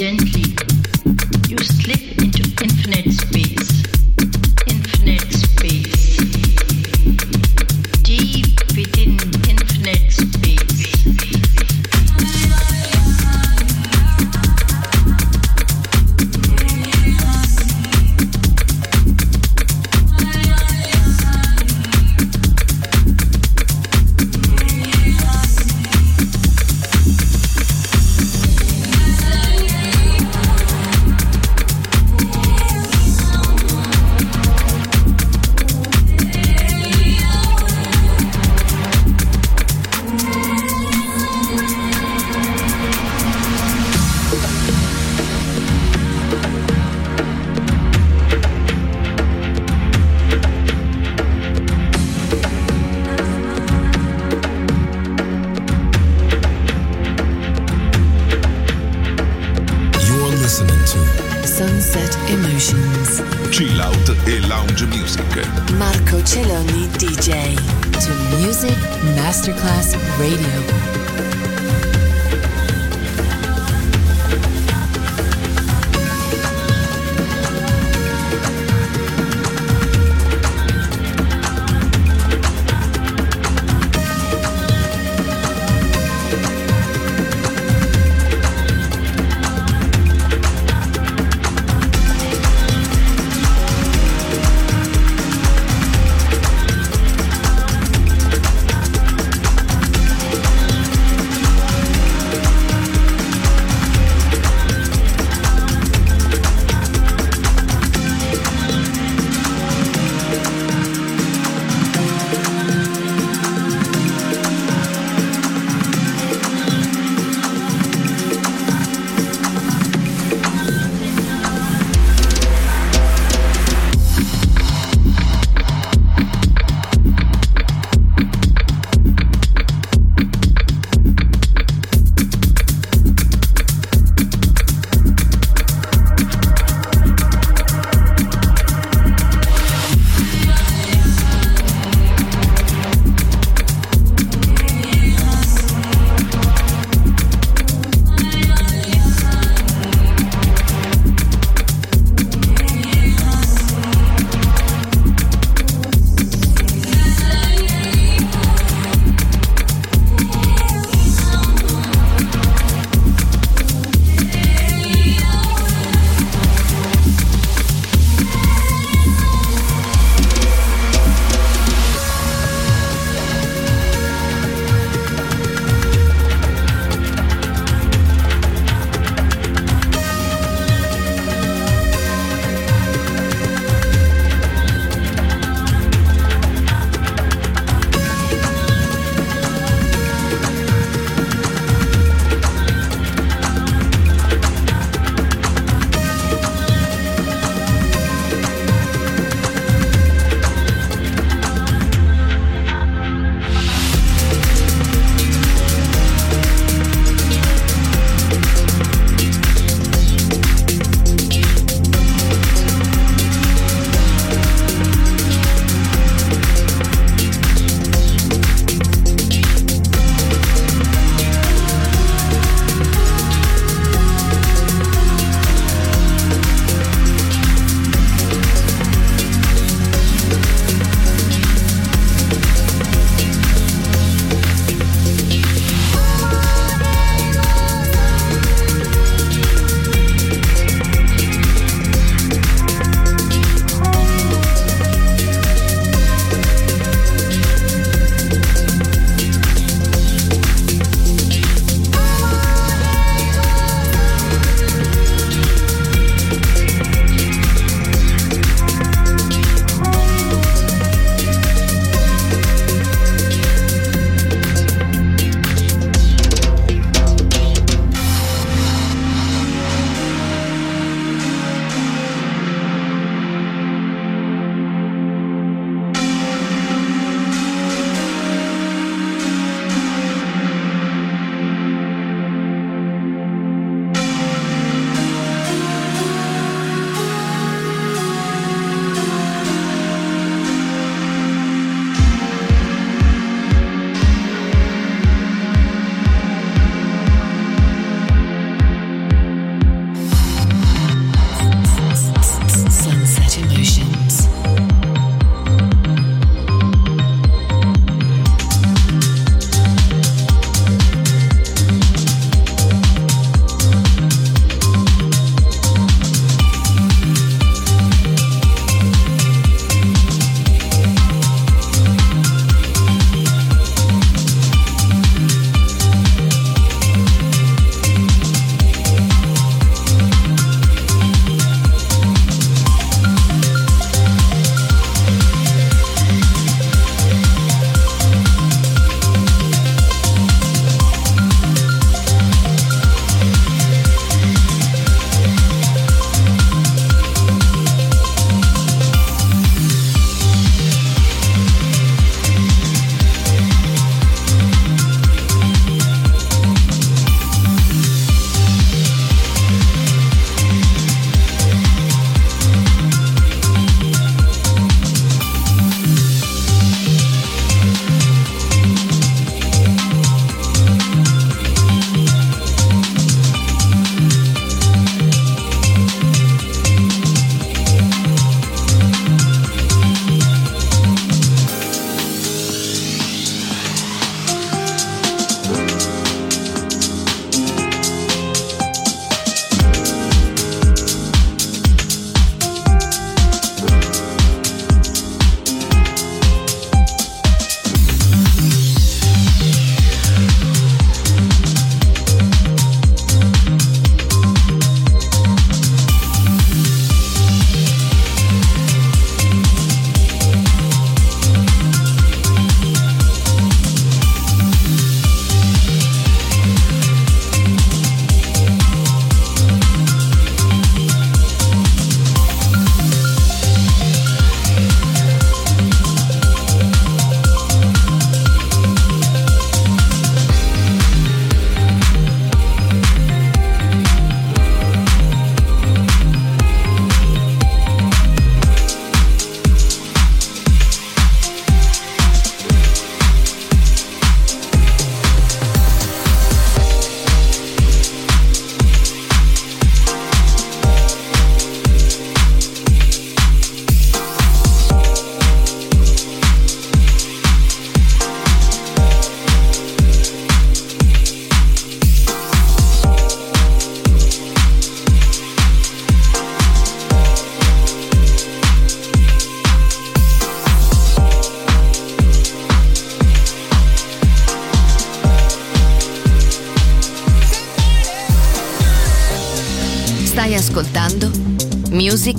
gently, you slip into infinite space.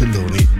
Marco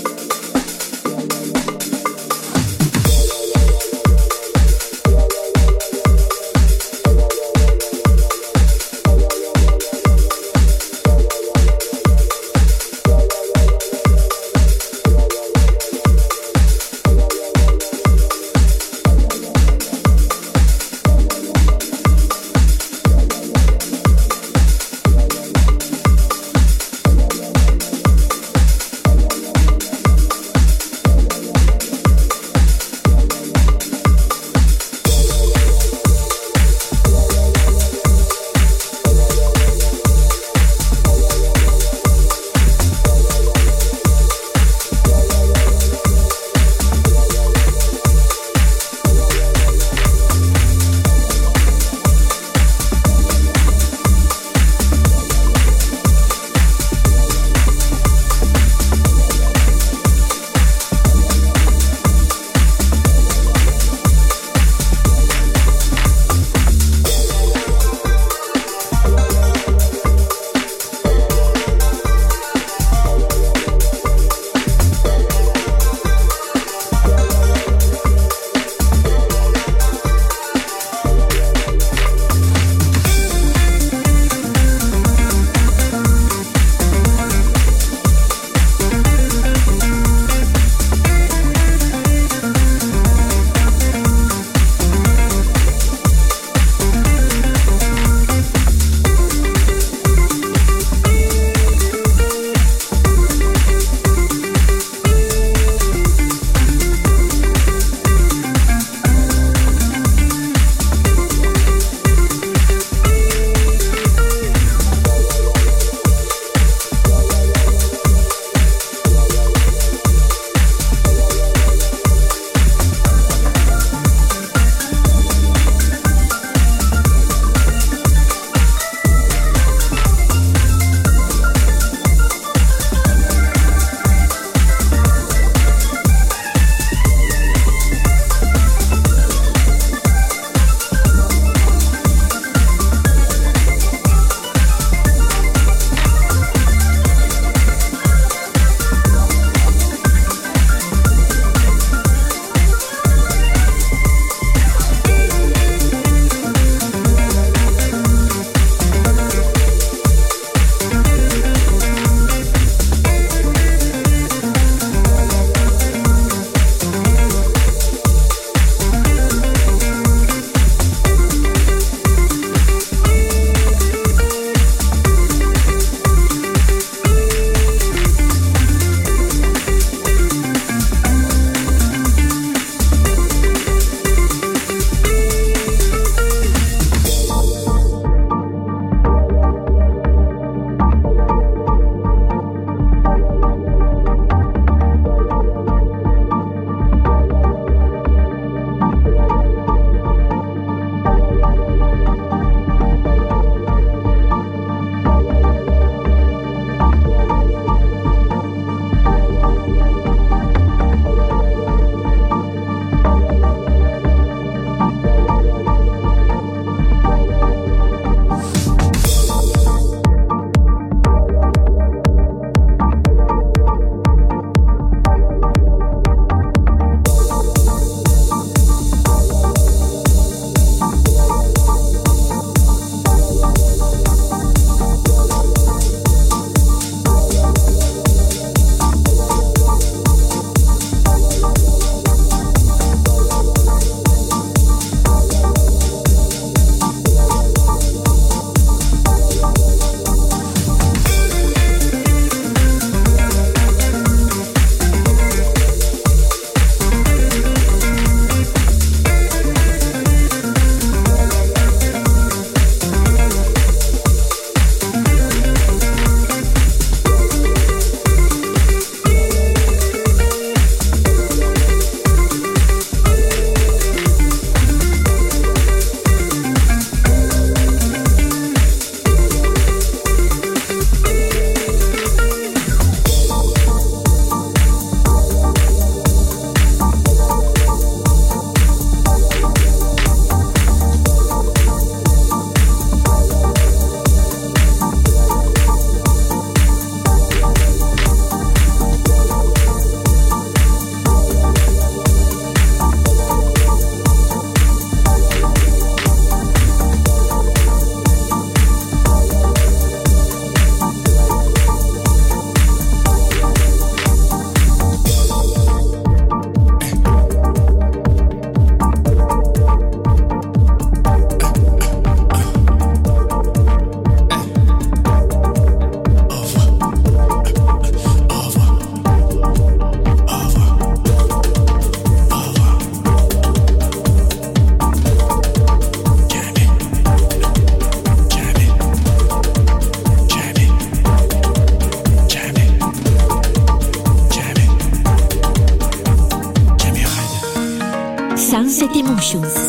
Sunset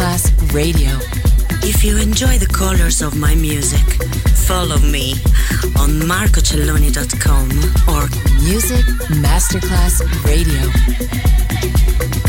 Radio. If you enjoy the colors of my music, follow me on marcocelloni.com or Music Masterclass Radio.